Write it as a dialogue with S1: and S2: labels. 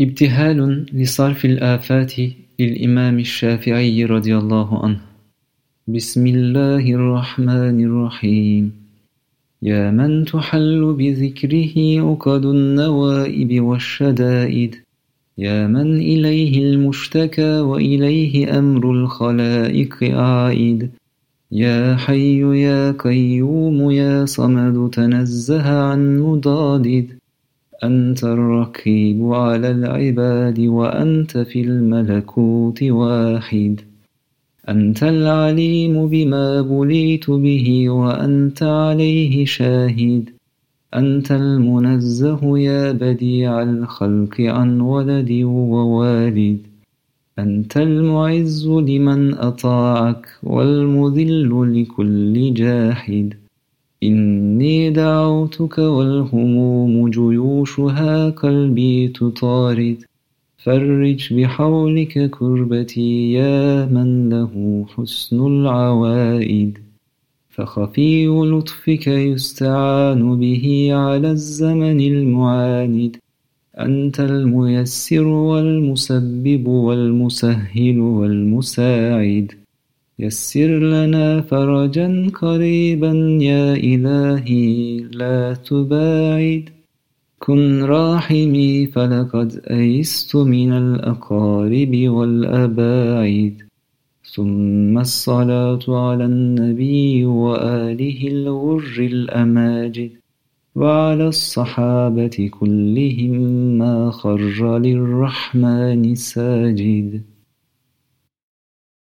S1: ابتهال لصرف الآفات للإمام الشافعي رضي الله عنه. بسم الله الرحمن الرحيم. يا من تحل بذكره عقد النوائب والشدائد. يا من إليه المشتكى وإليه أمر الخلائق عائد. يا حي يا قيوم يا صمد تنزه عن مضادد. أنت الرقيب على العباد وأنت في الملكوت واحد. أنت العليم بما بليت به وأنت عليه شاهد. أنت المنزه يا بديع الخلق عن ولد ووالد. أنت المعز لمن أطاعك والمذل لكل جاحد. إني دعوتك والهموم جيوشها قلبي تطارد فرج بحولك كربتي يا من له حسن العوائد. فخفي لطفك يستعان به على الزمن المعاند. أنت الميسر والمسبب والمسهل والمساعد. يسر لنا فرجا قريبا يا إلهي لا تباعد. كن راحمي فلقد أيست من الأقارب والأباعد. ثم الصلاة على النبي وآله الغر الأماجد. وعلى الصحابة كلهم ما خر للرحمن ساجد.